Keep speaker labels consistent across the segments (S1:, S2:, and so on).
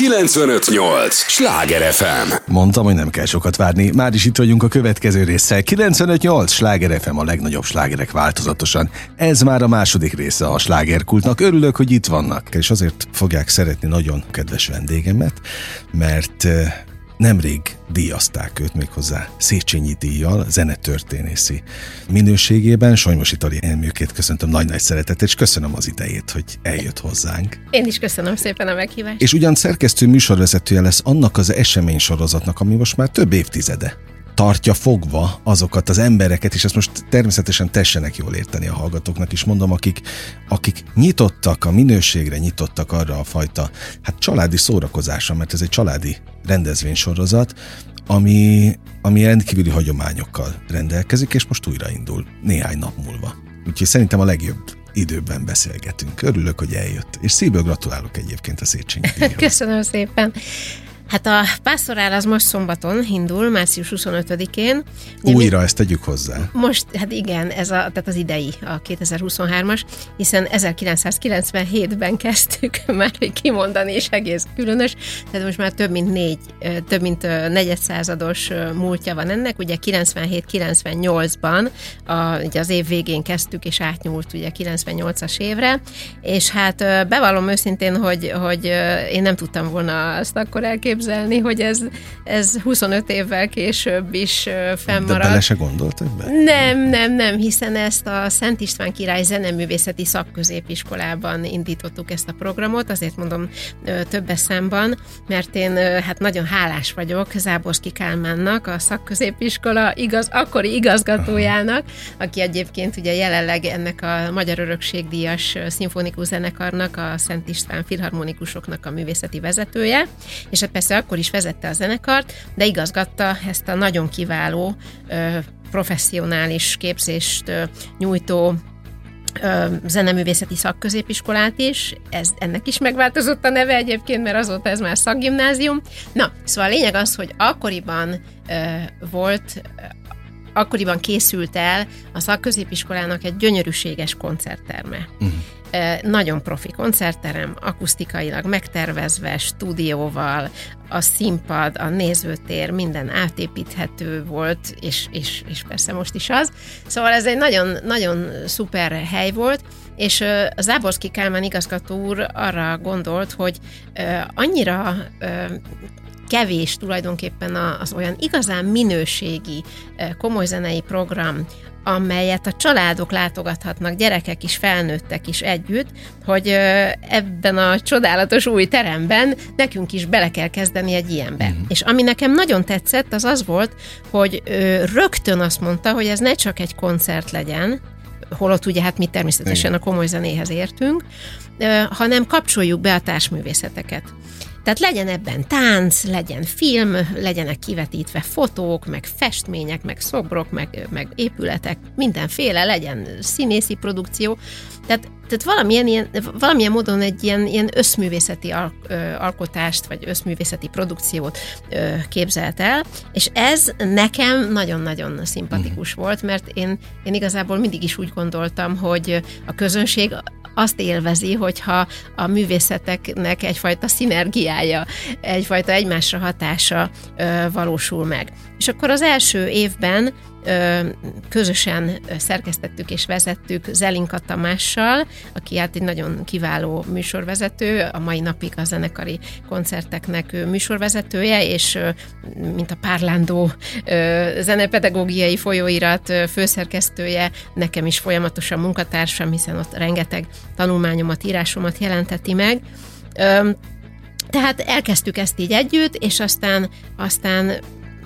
S1: 958! Sláger FM!
S2: Mondtam, hogy nem kell sokat várni. Már is itt vagyunk a következő résszel. 958! Sláger FM a legnagyobb slágerek változatosan. Ez már a második része a slágerkultnak. Örülök, hogy itt vannak. És azért fogják szeretni nagyon kedves vendégemet, mert eh, Nemrég díjazták őt méghozzá Széchenyi díjjal, zenetörténészi minőségében. Solymos Itali elműkét köszöntöm nagy-nagy szeretettel, és köszönöm az idejét, hogy eljött hozzánk.
S3: Én is köszönöm szépen a meghívást.
S2: És ugyan szerkesztő műsorvezetője lesz annak az esemény sorozatnak, ami most már több évtizede tartja fogva azokat az embereket, és ezt most természetesen tessenek jól érteni a hallgatóknak is, mondom, akik, akik nyitottak a minőségre, nyitottak arra a fajta hát családi szórakozásra, mert ez egy családi rendezvénysorozat, ami, ami rendkívüli hagyományokkal rendelkezik, és most újraindul néhány nap múlva. Úgyhogy szerintem a legjobb időben beszélgetünk. Örülök, hogy eljött, és szívből gratulálok egyébként a Széchenyi
S3: Köszönöm szépen. Hát a pásztorál az most szombaton indul, március 25-én.
S2: Újra mi... ezt tegyük hozzá.
S3: Most, hát igen, ez a, tehát az idei, a 2023-as, hiszen 1997-ben kezdtük már, hogy kimondani, és egész különös, tehát most már több mint négy, több mint negyedszázados múltja van ennek, ugye 97-98-ban, a, ugye az év végén kezdtük, és átnyúlt ugye 98-as évre, és hát bevallom őszintén, hogy, hogy én nem tudtam volna azt akkor elképzelni, elképzelni, hogy ez, ez 25 évvel később is fennmarad.
S2: De bele se gondolt ebbe?
S3: Nem, nem, nem, hiszen ezt a Szent István Király Zeneművészeti Szakközépiskolában indítottuk ezt a programot, azért mondom többes számban, mert én hát nagyon hálás vagyok Záborszki Kálmánnak, a szakközépiskola igaz, akkori igazgatójának, aki egyébként ugye jelenleg ennek a Magyar Örökségdíjas szimfonikus zenekarnak, a Szent István filharmonikusoknak a művészeti vezetője, és persze persze akkor is vezette a zenekart, de igazgatta ezt a nagyon kiváló, professzionális képzést nyújtó zeneművészeti szakközépiskolát is, ez, ennek is megváltozott a neve egyébként, mert azóta ez már szakgimnázium. Na, szóval a lényeg az, hogy akkoriban volt akkoriban készült el a szakközépiskolának egy gyönyörűséges koncertterme. Uh-huh nagyon profi koncertterem, akusztikailag megtervezve, stúdióval, a színpad, a nézőtér, minden átépíthető volt, és, és, és persze most is az. Szóval ez egy nagyon, nagyon szuper hely volt, és Záborszki Kálmán igazgató úr arra gondolt, hogy annyira kevés tulajdonképpen az olyan igazán minőségi, komoly zenei program, amelyet a családok látogathatnak, gyerekek is, felnőttek is együtt, hogy ebben a csodálatos új teremben nekünk is bele kell kezdeni egy ilyenbe. Uh-huh. És ami nekem nagyon tetszett, az az volt, hogy rögtön azt mondta, hogy ez ne csak egy koncert legyen, holott ugye hát mi természetesen Igen. a komoly zenéhez értünk, hanem kapcsoljuk be a társművészeteket. Tehát legyen ebben tánc, legyen film, legyenek kivetítve fotók, meg festmények, meg szobrok, meg, meg épületek, mindenféle, legyen színészi produkció. Tehát, tehát valamilyen, ilyen, valamilyen módon egy ilyen, ilyen összművészeti alkotást, vagy összművészeti produkciót ö, képzelt el, és ez nekem nagyon-nagyon szimpatikus mm. volt, mert én, én igazából mindig is úgy gondoltam, hogy a közönség azt élvezi, hogyha a művészeteknek egyfajta szinergiája, egyfajta egymásra hatása valósul meg. És akkor az első évben közösen szerkesztettük és vezettük Zelinka Tamással, aki hát egy nagyon kiváló műsorvezető, a mai napig a zenekari koncerteknek műsorvezetője, és mint a Párlándó zenepedagógiai folyóirat főszerkesztője, nekem is folyamatosan munkatársam, hiszen ott rengeteg tanulmányomat, írásomat jelenteti meg. Tehát elkezdtük ezt így együtt, és aztán, aztán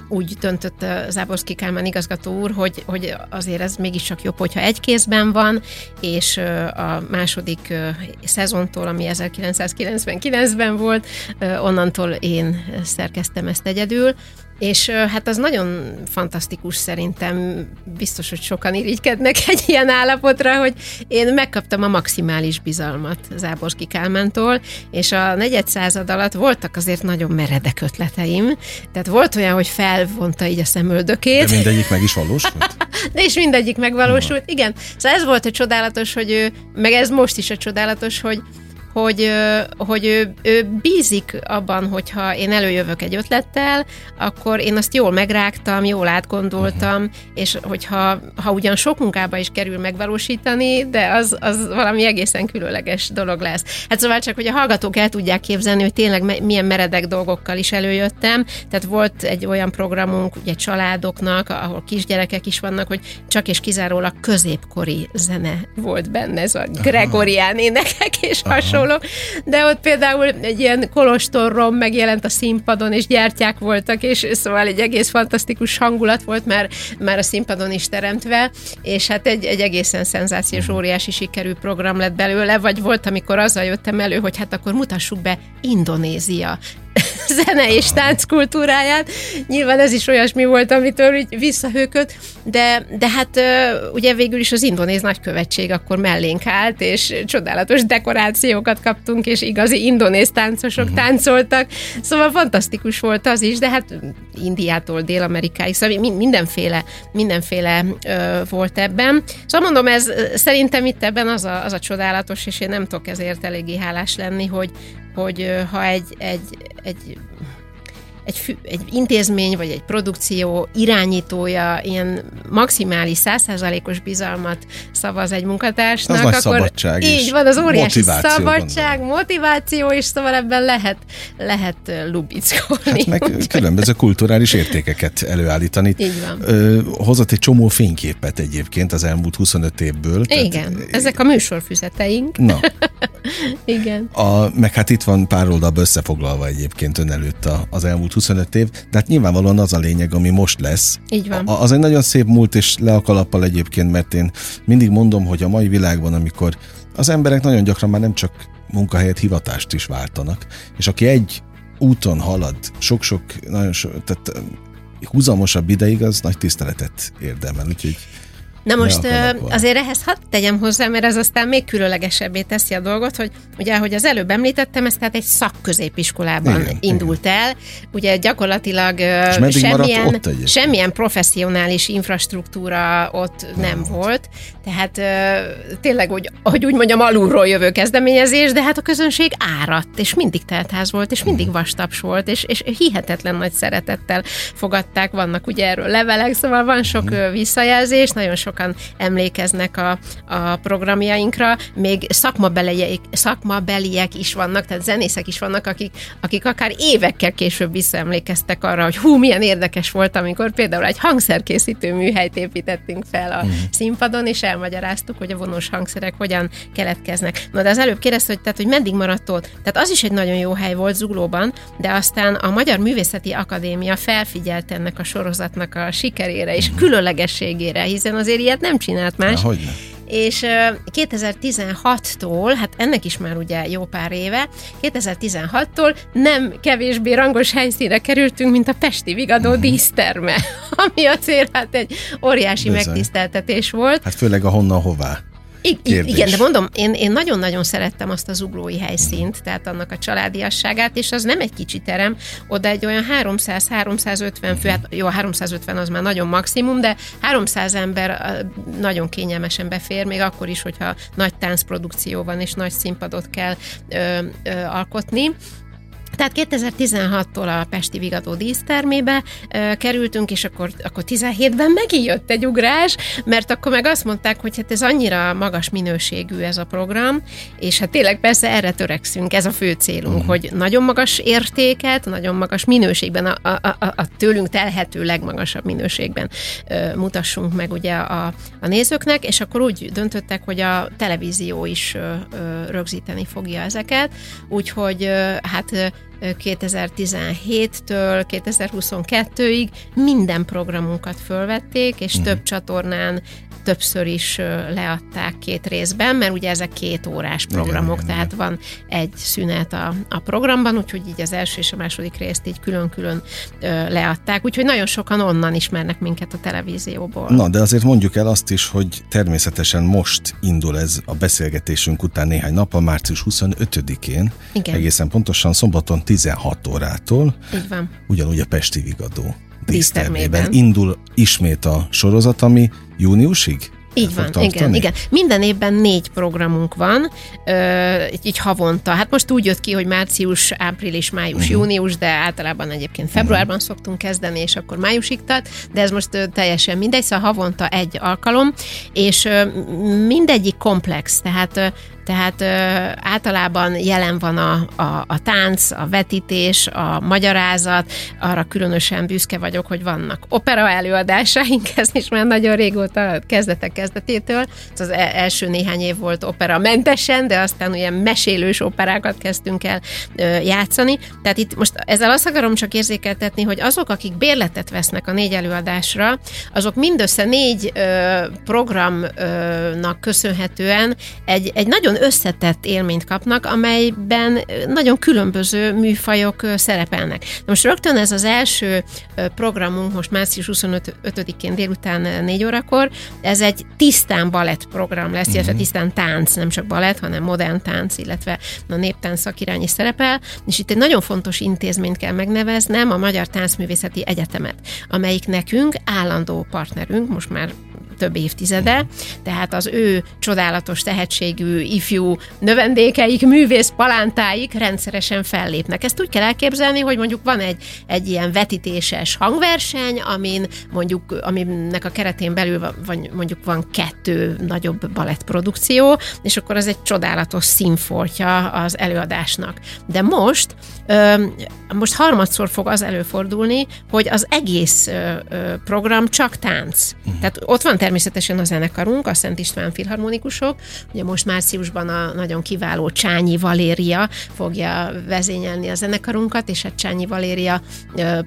S3: úgy döntött Záborszki Kálmán igazgató úr, hogy, hogy azért ez mégiscsak jobb, hogyha egy kézben van, és a második szezontól, ami 1999-ben volt, onnantól én szerkeztem ezt egyedül, és hát az nagyon fantasztikus szerintem, biztos, hogy sokan irigykednek egy ilyen állapotra, hogy én megkaptam a maximális bizalmat Záborski Kálmántól, és a negyed század alatt voltak azért nagyon meredek ötleteim, tehát volt olyan, hogy felvonta így a szemöldökét.
S2: De mindegyik meg is valósult?
S3: De és mindegyik megvalósult, igen. Szóval ez volt a csodálatos, hogy ő, meg ez most is a csodálatos, hogy hogy, hogy ő, ő bízik abban, hogyha én előjövök egy ötlettel, akkor én azt jól megrágtam, jól átgondoltam, uh-huh. és hogyha ha ugyan sok munkába is kerül megvalósítani, de az, az valami egészen különleges dolog lesz. Hát szóval csak, hogy a hallgatók el tudják képzelni, hogy tényleg milyen meredek dolgokkal is előjöttem. Tehát volt egy olyan programunk, ugye családoknak, ahol kisgyerekek is vannak, hogy csak és kizárólag középkori zene volt benne, ez a gregorián énekek és Aha. Hasonló, de ott például egy ilyen kolostorrom megjelent a színpadon, és gyertyák voltak, és szóval egy egész fantasztikus hangulat volt már, már a színpadon is teremtve, és hát egy, egy egészen szenzációs, mhm. óriási sikerű program lett belőle, vagy volt, amikor azzal jöttem elő, hogy hát akkor mutassuk be Indonézia zene és tánc kultúráját. Nyilván ez is olyasmi volt, amitől úgy visszahőkött, de, de hát ugye végül is az indonéz nagykövetség akkor mellénk állt, és csodálatos dekorációkat kaptunk, és igazi indonéz táncosok uh-huh. táncoltak, szóval fantasztikus volt az is, de hát Indiától Dél-Amerikáig, szóval mindenféle, mindenféle ö, volt ebben. Szóval mondom, ez szerintem itt ebben az a, az a csodálatos, és én nem tudok ezért eléggé hálás lenni, hogy, hogy ha egy, egy, egy egy, fü, egy intézmény vagy egy produkció irányítója ilyen maximális százszázalékos bizalmat szavaz egy munkatársnak,
S2: az
S3: akkor
S2: szabadság
S3: így van, az óriási motiváció, szabadság, gondolom. motiváció, és szóval ebben lehet, lehet lubickolni.
S2: Hát meg különböző kulturális értékeket előállítani.
S3: Így van.
S2: Ö, hozott egy csomó fényképet egyébként az elmúlt 25 évből.
S3: Igen, tehát, ezek a műsorfüzeteink.
S2: Na.
S3: Igen.
S2: A, meg hát itt van pár oldalba összefoglalva egyébként ön előtt az elmúlt 25 év, de hát nyilvánvalóan az a lényeg, ami most lesz.
S3: Így van.
S2: A, az egy nagyon szép múlt, és le a kalappal egyébként, mert én mindig mondom, hogy a mai világban, amikor az emberek nagyon gyakran már nem csak munkahelyet, hivatást is váltanak, és aki egy úton halad, sok-sok, nagyon sok, tehát húzamosabb ideig, az nagy tiszteletet érdemel, úgyhogy
S3: Na most azért ehhez hadd tegyem hozzá, mert ez aztán még különlegesebbé teszi a dolgot, hogy ugye, ahogy az előbb említettem, ez tehát egy szakközépiskolában igen, indult igen. el. Ugye gyakorlatilag semmilyen, semmilyen professzionális infrastruktúra ott nem, nem volt. Tehát tényleg, hogy, hogy úgy mondjam, alulról jövő kezdeményezés, de hát a közönség áradt, és mindig teltház volt, és mindig vastaps volt, és, és hihetetlen nagy szeretettel fogadták. Vannak ugye erről levelek, szóval van sok visszajelzés, nagyon sok sokan emlékeznek a, a programjainkra, még szakmabeliek, szakmabeliek is vannak, tehát zenészek is vannak, akik, akik akár évekkel később visszaemlékeztek arra, hogy hú, milyen érdekes volt, amikor például egy hangszerkészítő műhelyt építettünk fel a mm. színpadon, és elmagyaráztuk, hogy a vonós hangszerek hogyan keletkeznek. Na de az előbb kérdezte, hogy, tehát, hogy meddig maradt ott. Tehát az is egy nagyon jó hely volt Zuglóban, de aztán a Magyar Művészeti Akadémia felfigyelt ennek a sorozatnak a sikerére és mhm. különlegességére, hiszen azért ilyet nem csinált más.
S2: Na,
S3: és 2016-tól, hát ennek is már ugye jó pár éve, 2016-tól nem kevésbé rangos helyszínre kerültünk, mint a Pesti Vigadó uh-huh. díszterme, ami azért hát egy óriási Bizony. megtiszteltetés volt.
S2: Hát főleg a honnan hová.
S3: Kérdés. Igen, de mondom, én, én nagyon-nagyon szerettem azt az uglói helyszínt, tehát annak a családiasságát, és az nem egy kicsi terem, oda egy olyan 300-350 fő, hát jó, 350 az már nagyon maximum, de 300 ember nagyon kényelmesen befér, még akkor is, hogyha nagy táncprodukció van, és nagy színpadot kell ö, ö, alkotni. Tehát 2016-tól a Pesti Vigadó dísztermébe ö, kerültünk, és akkor, akkor 17-ben megint jött egy ugrás, mert akkor meg azt mondták, hogy hát ez annyira magas minőségű ez a program, és hát tényleg persze erre törekszünk, ez a fő célunk, uh-huh. hogy nagyon magas értéket, nagyon magas minőségben, a, a, a, a tőlünk telhető legmagasabb minőségben ö, mutassunk meg ugye a, a nézőknek, és akkor úgy döntöttek, hogy a televízió is ö, ö, rögzíteni fogja ezeket, úgyhogy ö, hát 2017-től 2022-ig minden programunkat fölvették, és uh-huh. több csatornán többször is leadták két részben, mert ugye ezek két órás programok, igen, tehát igen. van egy szünet a, a programban, úgyhogy így az első és a második részt így külön-külön leadták, úgyhogy nagyon sokan onnan ismernek minket a televízióból.
S2: Na, de azért mondjuk el azt is, hogy természetesen most indul ez a beszélgetésünk után néhány nap, a március 25-én, igen. egészen pontosan szombaton 16 órától.
S3: Így van.
S2: Ugyanúgy a Pesti Vigadó dísztermében indul ismét a sorozat, ami júniusig
S3: Így van, igen, igen. Minden évben négy programunk van, így havonta. Hát most úgy jött ki, hogy március, április, május, uh-huh. június, de általában egyébként februárban uh-huh. szoktunk kezdeni, és akkor májusig tart, de ez most teljesen mindegy, szóval havonta egy alkalom, és mindegyik komplex, tehát tehát ö, általában jelen van a, a, a tánc, a vetítés, a magyarázat, arra különösen büszke vagyok, hogy vannak opera előadásaink, ez is már nagyon régóta kezdetek kezdetétől. Az e, első néhány év volt opera mentesen, de aztán ugye mesélős operákat kezdtünk el ö, játszani. Tehát itt most ezzel azt akarom csak érzékeltetni, hogy azok, akik bérletet vesznek a négy előadásra, azok mindössze négy ö, programnak köszönhetően egy, egy nagyon nagyon összetett élményt kapnak, amelyben nagyon különböző műfajok szerepelnek. Na most rögtön ez az első programunk, most március 25-én délután 4 órakor, ez egy tisztán balett program lesz, illetve mhm. tisztán tánc, nem csak balett, hanem modern tánc, illetve a néptánc szakirány is szerepel, és itt egy nagyon fontos intézményt kell megneveznem, a Magyar Táncművészeti Egyetemet, amelyik nekünk állandó partnerünk, most már több évtizede, tehát az ő csodálatos tehetségű ifjú növendékeik, művész palántáik rendszeresen fellépnek. Ezt úgy kell elképzelni, hogy mondjuk van egy, egy ilyen vetítéses hangverseny, amin mondjuk, aminek a keretén belül van, mondjuk van kettő nagyobb balettprodukció, és akkor az egy csodálatos színfoltja az előadásnak. De most, most harmadszor fog az előfordulni, hogy az egész program csak tánc. Uh-huh. Tehát ott van természetesen a zenekarunk, a Szent István Filharmonikusok, ugye most márciusban a nagyon kiváló Csányi Valéria fogja vezényelni a zenekarunkat, és hát Csányi Valéria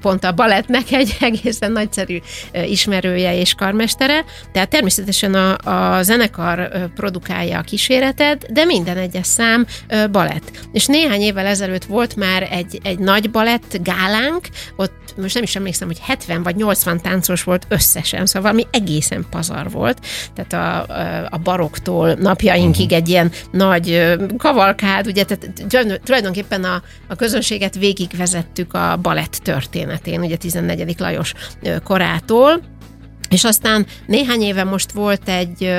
S3: pont a balettnek egy egészen nagyszerű ismerője és karmestere, tehát természetesen a, a zenekar produkálja a kíséretet, de minden egyes szám balett. És néhány évvel ezelőtt volt már egy, egy nagy balett gálánk, ott most nem is emlékszem, hogy 70 vagy 80 táncos volt összesen, szóval valami egészen pazar volt, tehát a, a baroktól napjainkig uh-huh. egy ilyen nagy kavalkád, ugye, tehát tulajdonképpen a, a közönséget végigvezettük a balett történetén, ugye 14. Lajos korától, és aztán néhány éve most volt egy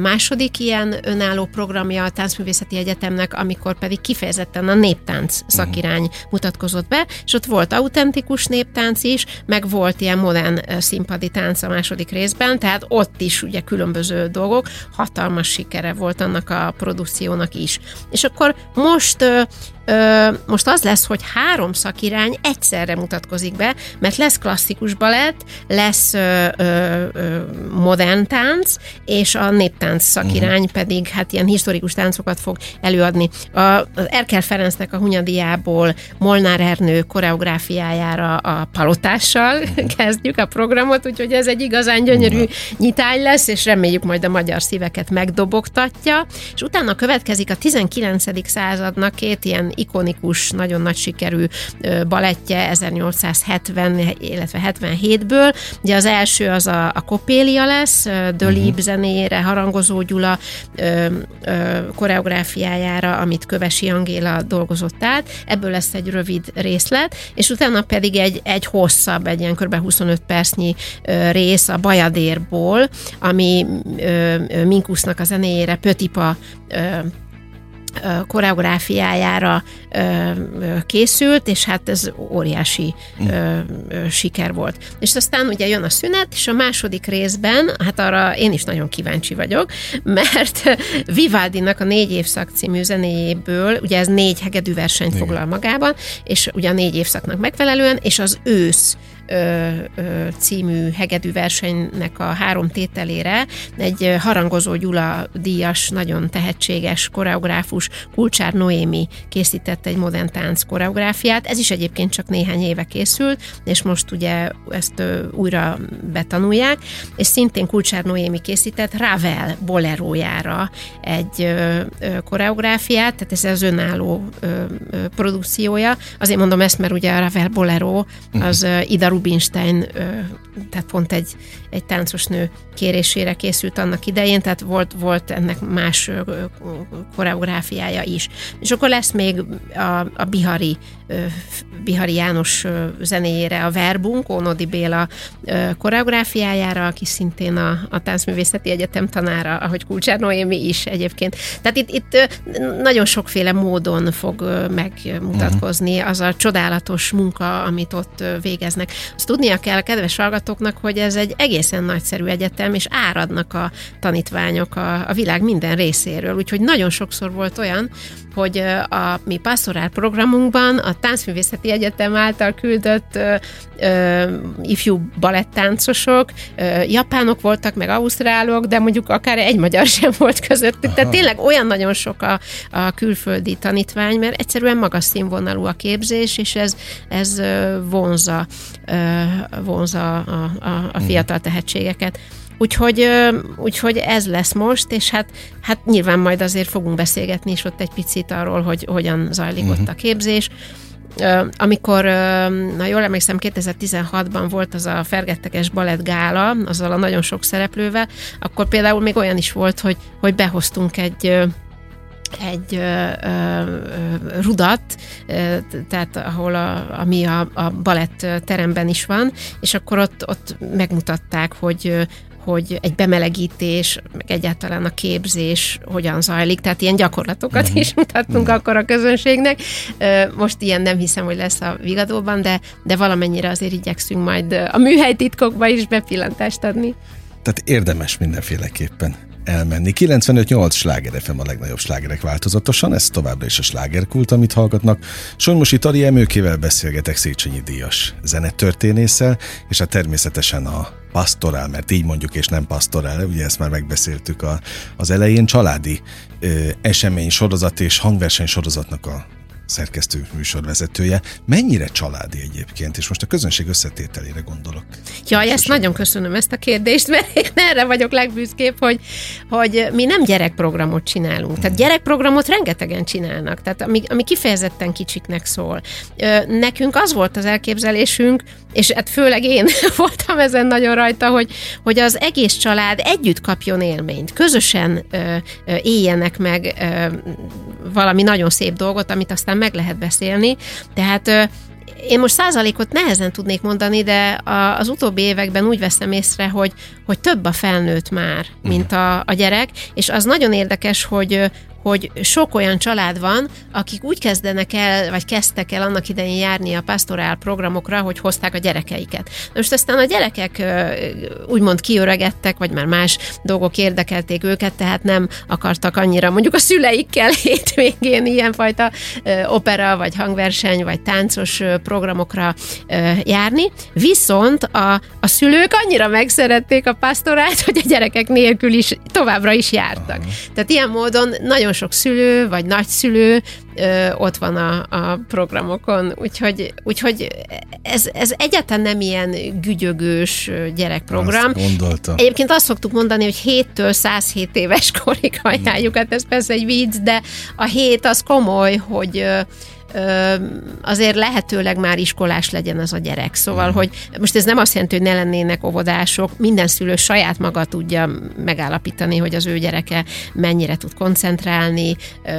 S3: második ilyen önálló programja a Táncművészeti Egyetemnek, amikor pedig kifejezetten a néptánc mhm. szakirány mutatkozott be, és ott volt autentikus néptánc is, meg volt ilyen modern színpadi tánc a második részben, tehát ott is ugye különböző dolgok, hatalmas sikere volt annak a produkciónak is. És akkor most most az lesz, hogy három szakirány egyszerre mutatkozik be, mert lesz klasszikus balett, lesz ö, ö, modern tánc, és a néptánc szakirány uh-huh. pedig hát ilyen historikus táncokat fog előadni. A, az Erkel Ferencnek a Hunyadiából Molnár Ernő koreográfiájára a palotással uh-huh. kezdjük a programot, úgyhogy ez egy igazán gyönyörű uh-huh. nyitány lesz, és reméljük majd a magyar szíveket megdobogtatja. És utána következik a 19. századnak két ilyen ikonikus, nagyon nagy sikerű balettje 1870, illetve 77-ből. Ugye az első az a, a Kopélia lesz, Dölib uh-huh. zenére, Harangozó Gyula ö, ö, koreográfiájára, amit Kövesi Angéla dolgozott át. Ebből lesz egy rövid részlet, és utána pedig egy, egy hosszabb, egy ilyen kb. 25 percnyi ö, rész a Bajadérból, ami ö, Minkusznak a zenéjére Pötipa ö, koreográfiájára készült, és hát ez óriási siker volt. És aztán ugye jön a szünet, és a második részben, hát arra én is nagyon kíváncsi vagyok, mert Vivaldinak a négy évszak című zenéjéből, ugye ez négy hegedű versenyt foglal magában, és ugye a négy évszaknak megfelelően, és az ősz ö, ö, című hegedű versenynek a három tételére egy harangozó Gyula díjas, nagyon tehetséges koreográfus Kulcsár Noémi készített egy modern tánc koreográfiát. Ez is egyébként csak néhány éve készült, és most ugye ezt ö, újra betanulják, és szintén Kulcsár Noémi készített Ravel bolerójára egy ö, ö, koreográfiát, tehát ez az önálló ö, ö, produkciója. Azért mondom ezt, mert ugye a Ravel bolero az uh, Ida Rubinstein, tehát pont egy, egy táncos nő kérésére készült annak idején, tehát volt, volt ennek más koreográfiája is. És akkor lesz még a, a Bihari Bihari János zenéjére, a Verbunk, Ónodi Béla koreográfiájára, aki szintén a, a Táncművészeti Egyetem tanára, ahogy Kulcsár Noémi is egyébként. Tehát itt, itt nagyon sokféle módon fog megmutatkozni mhm. az a csodálatos munka, amit ott végeznek. Azt tudnia kell a kedves hallgatóknak, hogy ez egy egészen nagyszerű egyetem, és áradnak a tanítványok a, a világ minden részéről. Úgyhogy nagyon sokszor volt olyan, hogy a mi passzorál programunkban a Táncművészeti Egyetem által küldött ö, ö, ifjú balettáncosok, ö, japánok voltak, meg ausztrálok, de mondjuk akár egy magyar sem volt közöttük. Aha. Tehát tényleg olyan nagyon sok a, a külföldi tanítvány, mert egyszerűen magas színvonalú a képzés, és ez, ez vonza, vonza a, a, a fiatal tehetségeket. Úgyhogy, úgyhogy ez lesz most, és hát, hát nyilván majd azért fogunk beszélgetni is ott egy picit arról, hogy hogyan zajlik uh-huh. ott a képzés. Amikor, na jól emlékszem, 2016-ban volt az a Fergetteges Balett Gála, azzal a nagyon sok szereplővel, akkor például még olyan is volt, hogy, hogy behoztunk egy egy ö, ö, rudat, ö, tehát ahol a, ami a, a balett teremben is van, és akkor ott, ott megmutatták, hogy hogy egy bemelegítés, meg egyáltalán a képzés hogyan zajlik, tehát ilyen gyakorlatokat uh-huh. is mutattunk uh-huh. akkor a közönségnek. Most ilyen nem hiszem, hogy lesz a Vigadóban, de, de valamennyire azért igyekszünk majd a műhelytitkokba is bepillantást adni.
S2: Tehát érdemes mindenféleképpen elmenni. 95-8 sláger FM a legnagyobb slágerek változatosan, ez továbbra is a slágerkult, amit hallgatnak. Sonmosi Tari Emőkével beszélgetek Széchenyi Díjas zenetörténésszel, és a hát természetesen a pastorál, mert így mondjuk, és nem pastorál, ugye ezt már megbeszéltük a, az elején, családi ö, esemény sorozat és hangverseny sorozatnak a szerkesztő műsorvezetője. Mennyire családi egyébként, és most a közönség összetételére gondolok.
S3: Ja, ezt nagyon köszönöm ezt a kérdést, mert én erre vagyok legbüszkébb, hogy, hogy mi nem gyerekprogramot csinálunk. Tehát gyerekprogramot rengetegen csinálnak, tehát ami, ami kifejezetten kicsiknek szól. Nekünk az volt az elképzelésünk, és hát főleg én voltam ezen nagyon rajta, hogy, hogy az egész család együtt kapjon élményt, közösen ö, ö, éljenek meg ö, valami nagyon szép dolgot, amit aztán meg lehet beszélni. Tehát én most százalékot nehezen tudnék mondani, de az utóbbi években úgy veszem észre, hogy, hogy több a felnőtt már, mint a, a gyerek, és az nagyon érdekes, hogy, hogy sok olyan család van, akik úgy kezdenek el, vagy kezdtek el annak idején járni a pastorál programokra, hogy hozták a gyerekeiket. Most aztán a gyerekek úgymond kiöregedtek, vagy már más dolgok érdekelték őket, tehát nem akartak annyira mondjuk a szüleikkel hétvégén ilyenfajta opera, vagy hangverseny, vagy táncos programokra járni. Viszont a, a szülők annyira megszerették a pastorát, hogy a gyerekek nélkül is továbbra is jártak. Tehát ilyen módon nagyon nagyon sok szülő vagy nagyszülő ö, ott van a, a programokon, úgyhogy, úgyhogy ez, ez egyáltalán nem ilyen gügyögős gyerekprogram.
S2: Azt gondoltam.
S3: Egyébként azt szoktuk mondani, hogy 7-től 107 éves korig ajánljuk, hát ez persze egy vicc, de a hét az komoly, hogy azért lehetőleg már iskolás legyen az a gyerek. Szóval, uh-huh. hogy most ez nem azt jelenti, hogy ne lennének óvodások, minden szülő saját maga tudja megállapítani, hogy az ő gyereke mennyire tud koncentrálni,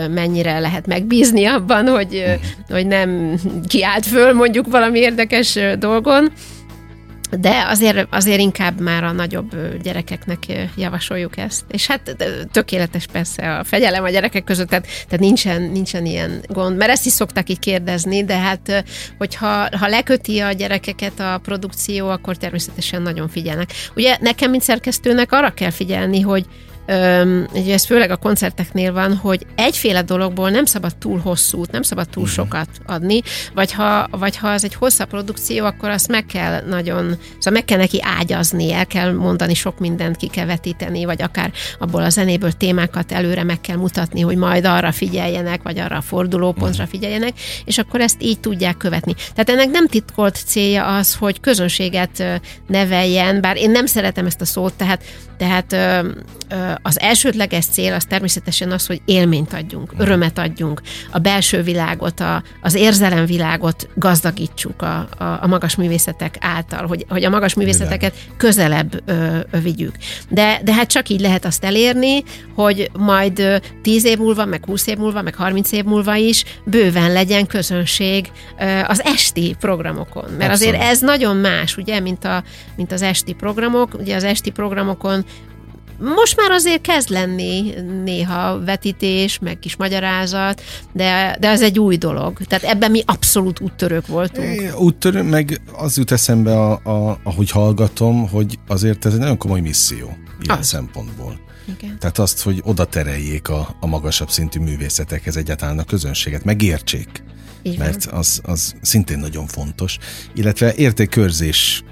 S3: mennyire lehet megbízni abban, hogy, uh-huh. hogy nem kiált föl mondjuk valami érdekes dolgon de azért, azért inkább már a nagyobb gyerekeknek javasoljuk ezt. És hát tökéletes persze a fegyelem a gyerekek között, tehát, tehát nincsen, nincsen ilyen gond, mert ezt is szokták így kérdezni, de hát hogyha ha leköti a gyerekeket a produkció, akkor természetesen nagyon figyelnek. Ugye nekem, mint szerkesztőnek arra kell figyelni, hogy ugye ez főleg a koncerteknél van, hogy egyféle dologból nem szabad túl hosszút, nem szabad túl sokat adni, vagy ha, vagy ha az egy hosszabb produkció, akkor azt meg kell nagyon, szóval meg kell neki ágyazni, el kell mondani sok mindent, ki kell vetíteni, vagy akár abból a zenéből témákat előre meg kell mutatni, hogy majd arra figyeljenek, vagy arra a fordulópontra figyeljenek, és akkor ezt így tudják követni. Tehát ennek nem titkolt célja az, hogy közönséget neveljen, bár én nem szeretem ezt a szót, tehát, tehát az elsődleges cél az természetesen az, hogy élményt adjunk, örömet adjunk, a belső világot, a, az érzelemvilágot gazdagítsuk a, a, a magas művészetek által, hogy, hogy a magas művészeteket közelebb ö, ö, vigyük. De, de hát csak így lehet azt elérni, hogy majd 10 év múlva, meg 20 év múlva, meg 30 év múlva is bőven legyen közönség az esti programokon. Mert Abszolút. azért ez nagyon más, ugye, mint, a, mint az esti programok. Ugye az esti programokon most már azért kezd lenni néha vetítés, meg kis magyarázat, de, de az egy új dolog. Tehát ebben mi abszolút úttörők voltunk.
S2: É, úttörő, meg az jut eszembe, a, a, ahogy hallgatom, hogy azért ez egy nagyon komoly misszió ilyen az. szempontból. Igen. Tehát azt, hogy oda tereljék a, a magasabb szintű művészetekhez egyáltalán a közönséget, megértsék. Így mert az, az szintén nagyon fontos. Illetve értékkörzés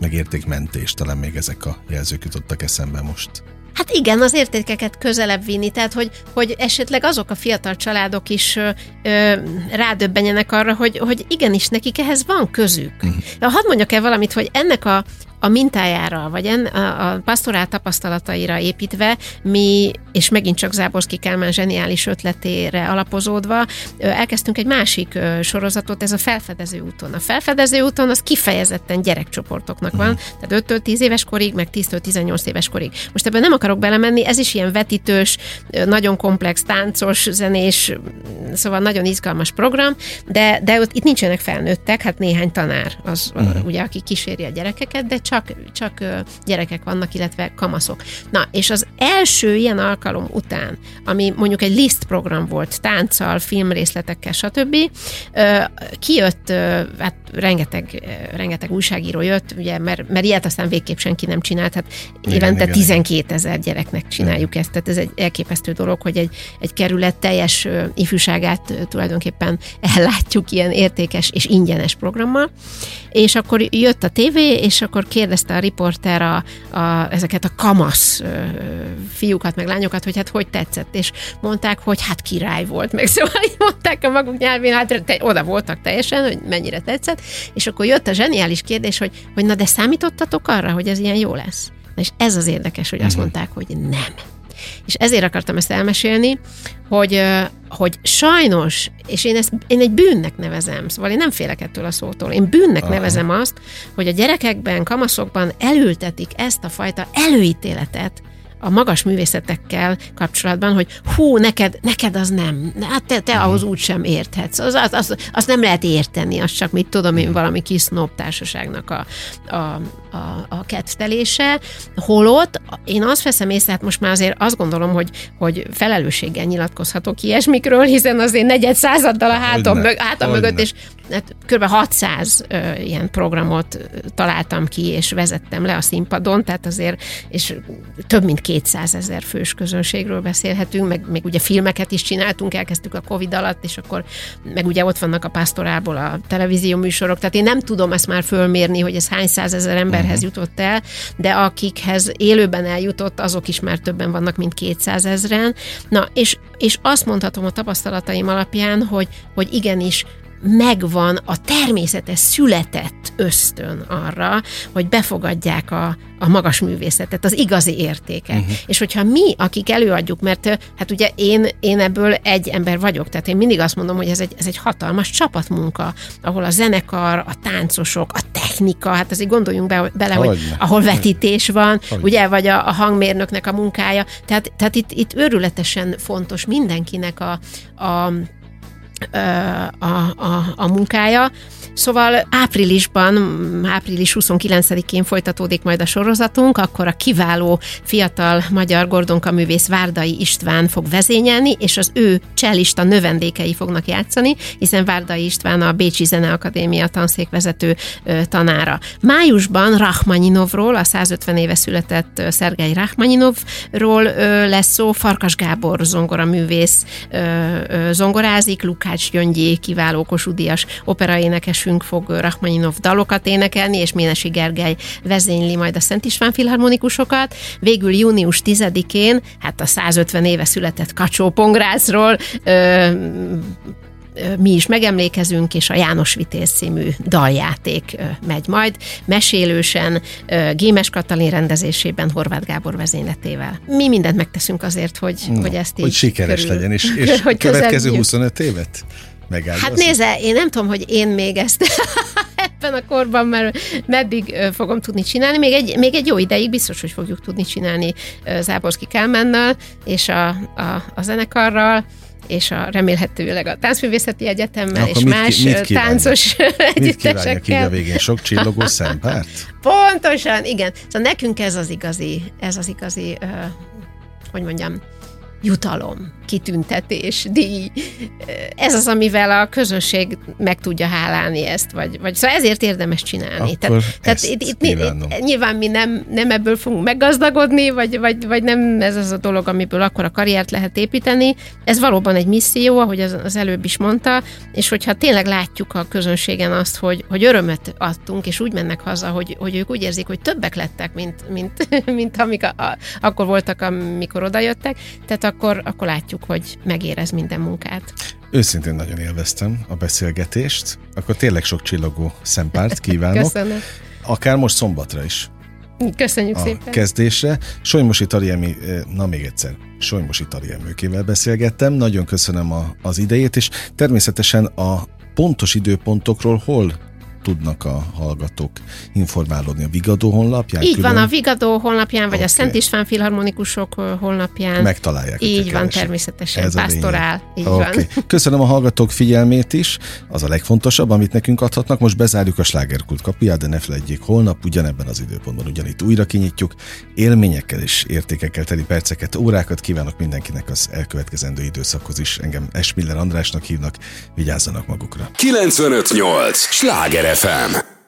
S2: meg értékmentés, talán még ezek a jelzők jutottak eszembe most.
S3: Hát igen, az értékeket közelebb vinni, tehát hogy, hogy esetleg azok a fiatal családok is ö, ö, rádöbbenjenek arra, hogy, hogy igenis nekik ehhez van közük. Uh-huh. Hadd mondjak el valamit, hogy ennek a, a mintájára, vagy en, a, a pastorál tapasztalataira építve, mi, és megint csak Záborszki Kálmán zseniális ötletére alapozódva, elkezdtünk egy másik sorozatot, ez a felfedező úton. A felfedező úton az kifejezetten gyerekcsoportoknak van, uh-huh. tehát 5-től 10 éves korig, meg 10-től 18 éves korig. Most ebben nem akarok belemenni, ez is ilyen vetítős, nagyon komplex, táncos, zenés, szóval nagyon izgalmas program, de, de ott itt nincsenek felnőttek, hát néhány tanár az, uh-huh. ugye, aki kíséri a gyerekeket, de csak, csak gyerekek vannak, illetve kamaszok. Na, és az első ilyen alkalom után, ami mondjuk egy list program volt, tánccal, filmrészletekkel, stb., kijött, hát rengeteg, rengeteg újságíró jött, ugye, mert, mert ilyet aztán végképp senki nem csinált, hát igen, évente igen, 12 ezer gyereknek csináljuk igen. ezt, tehát ez egy elképesztő dolog, hogy egy, egy kerület teljes ifjúságát tulajdonképpen ellátjuk ilyen értékes és ingyenes programmal, és akkor jött a tévé, és akkor kérdezte a riporter a, a, ezeket a kamasz ö, fiúkat, meg lányokat, hogy hát hogy tetszett, és mondták, hogy hát király volt, meg szóval így mondták a maguk nyelvén, hát te, oda voltak teljesen, hogy mennyire tetszett, és akkor jött a zseniális kérdés, hogy, hogy na de számítottatok arra, hogy ez ilyen jó lesz? És ez az érdekes, hogy azt uh-huh. mondták, hogy nem. És ezért akartam ezt elmesélni, hogy, hogy sajnos, és én ezt én egy bűnnek nevezem, szóval én nem félek ettől a szótól, én bűnnek Aha. nevezem azt, hogy a gyerekekben, kamaszokban elültetik ezt a fajta előítéletet, a magas művészetekkel kapcsolatban, hogy hú, neked, neked az nem, hát te, te ahhoz úgy sem érthetsz. Az, az, az, az nem lehet érteni, az csak mit tudom én, valami kis snob társaságnak a, a, a, a kedvtelése. Holott én azt veszem észre, hát most már azért azt gondolom, hogy, hogy felelősséggel nyilatkozhatok ilyesmikről, hiszen azért negyed századdal a hátam, mög, hátam mögött, és hát kb. 600 ö, ilyen programot találtam ki, és vezettem le a színpadon, tehát azért, és több mint 200 ezer fős közönségről beszélhetünk, meg még ugye filmeket is csináltunk, elkezdtük a Covid alatt, és akkor meg ugye ott vannak a pastorából a televízió műsorok, tehát én nem tudom ezt már fölmérni, hogy ez hány százezer emberhez uh-huh. jutott el, de akikhez élőben eljutott, azok is már többen vannak, mint 200 ezeren. Na, és, és azt mondhatom a tapasztalataim alapján, hogy, hogy igenis megvan a természetes született ösztön arra, hogy befogadják a, a magas művészetet, az igazi értéket. Uh-huh. És hogyha mi, akik előadjuk, mert hát ugye én, én ebből egy ember vagyok, tehát én mindig azt mondom, hogy ez egy, ez egy hatalmas csapatmunka, ahol a zenekar, a táncosok, a technika, hát azért gondoljunk be, bele, hogy, hogy ahol vetítés van, Hogyne. ugye, vagy a, a hangmérnöknek a munkája, tehát, tehát itt, itt őrületesen fontos mindenkinek a, a a, a, a munkája. Szóval áprilisban, április 29-én folytatódik majd a sorozatunk, akkor a kiváló fiatal magyar gordonka művész Várdai István fog vezényelni, és az ő cselista növendékei fognak játszani, hiszen Várdai István a Bécsi Zeneakadémia tanszékvezető tanára. Májusban Rachmaninovról, a 150 éve született Szergei Rachmaninovról lesz szó, Farkas Gábor zongora művész zongorázik, Lukács Gyöngyi kiváló kosudias operaénekes énekesünk fog Rachmaninov dalokat énekelni, és Ménesi Gergely vezényli majd a Szent István filharmonikusokat. Végül június 10-én, hát a 150 éve született Kacsó Pongrászról ö, mi is megemlékezünk, és a János Vitéz című daljáték megy majd, mesélősen, Gémes Katalin rendezésében, Horváth Gábor vezényletével. Mi mindent megteszünk azért, hogy,
S2: Na,
S3: hogy ezt így
S2: Hogy sikeres
S3: körül-
S2: legyen, és, és
S3: hogy
S2: következő
S3: közeljük.
S2: 25 évet? Megállja
S3: Hát nézze, én nem tudom, hogy én még ezt ebben a korban már meddig fogom tudni csinálni. Még egy, még egy jó ideig biztos, hogy fogjuk tudni csinálni Záborszki Kálmánnal és a, a, a zenekarral és a remélhetőleg a Táncművészeti Egyetemmel
S2: Akkor
S3: és
S2: mit
S3: más
S2: mit kívánja?
S3: táncos
S2: Mit kívánjak így a
S3: együttesekkel.
S2: végén? Sok csillogó szempárt?
S3: Pontosan, igen. Szóval nekünk ez az igazi, ez az igazi, ö, hogy mondjam, jutalom, kitüntetés, díj. Ez az, amivel a közönség meg tudja hálálni ezt, vagy, vagy szóval ezért érdemes csinálni.
S2: Akkor ezt
S3: itt, itt,
S2: kívánom.
S3: itt, nyilván mi nem, nem ebből fogunk meggazdagodni, vagy, vagy, vagy nem ez az a dolog, amiből akkor a karriert lehet építeni. Ez valóban egy misszió, ahogy az, az előbb is mondta, és hogyha tényleg látjuk a közönségen azt, hogy, hogy örömet adtunk, és úgy mennek haza, hogy, hogy ők úgy érzik, hogy többek lettek, mint, mint, mint amik a, a, akkor voltak, amikor odajöttek, tehát akkor, akkor látjuk, hogy megérez minden munkát.
S2: Őszintén nagyon élveztem a beszélgetést, akkor tényleg sok csillogó szempárt kívánok,
S3: Köszönöm.
S2: akár most szombatra is
S3: Köszönjük
S2: a
S3: szépen.
S2: kezdésre. Solymosi Tariemi, eh, na még egyszer, Solymosi Tariemőkével beszélgettem, nagyon köszönöm a, az idejét, és természetesen a pontos időpontokról hol tudnak a hallgatók informálódni a Vigadó honlapján?
S3: Így
S2: külön
S3: van, a Vigadó honlapján, vagy
S2: Oké.
S3: a Szent István Filharmonikusok honlapján.
S2: megtalálják.
S3: Így van,
S2: keresik.
S3: természetesen,
S2: Ez
S3: pásztorál. Így
S2: Oké.
S3: van.
S2: Köszönöm a hallgatók figyelmét is, az a legfontosabb, amit nekünk adhatnak. Most bezárjuk a slágerkult kapuját, de ne felejtjék, holnap ugyanebben az időpontban ugyanitt újra kinyitjuk. Élményekkel és értékekkel teli perceket, órákat kívánok mindenkinek az elkövetkezendő időszakhoz is. Engem Esmiller Andrásnak hívnak, vigyázzanak magukra.
S1: 958! Sláger FM!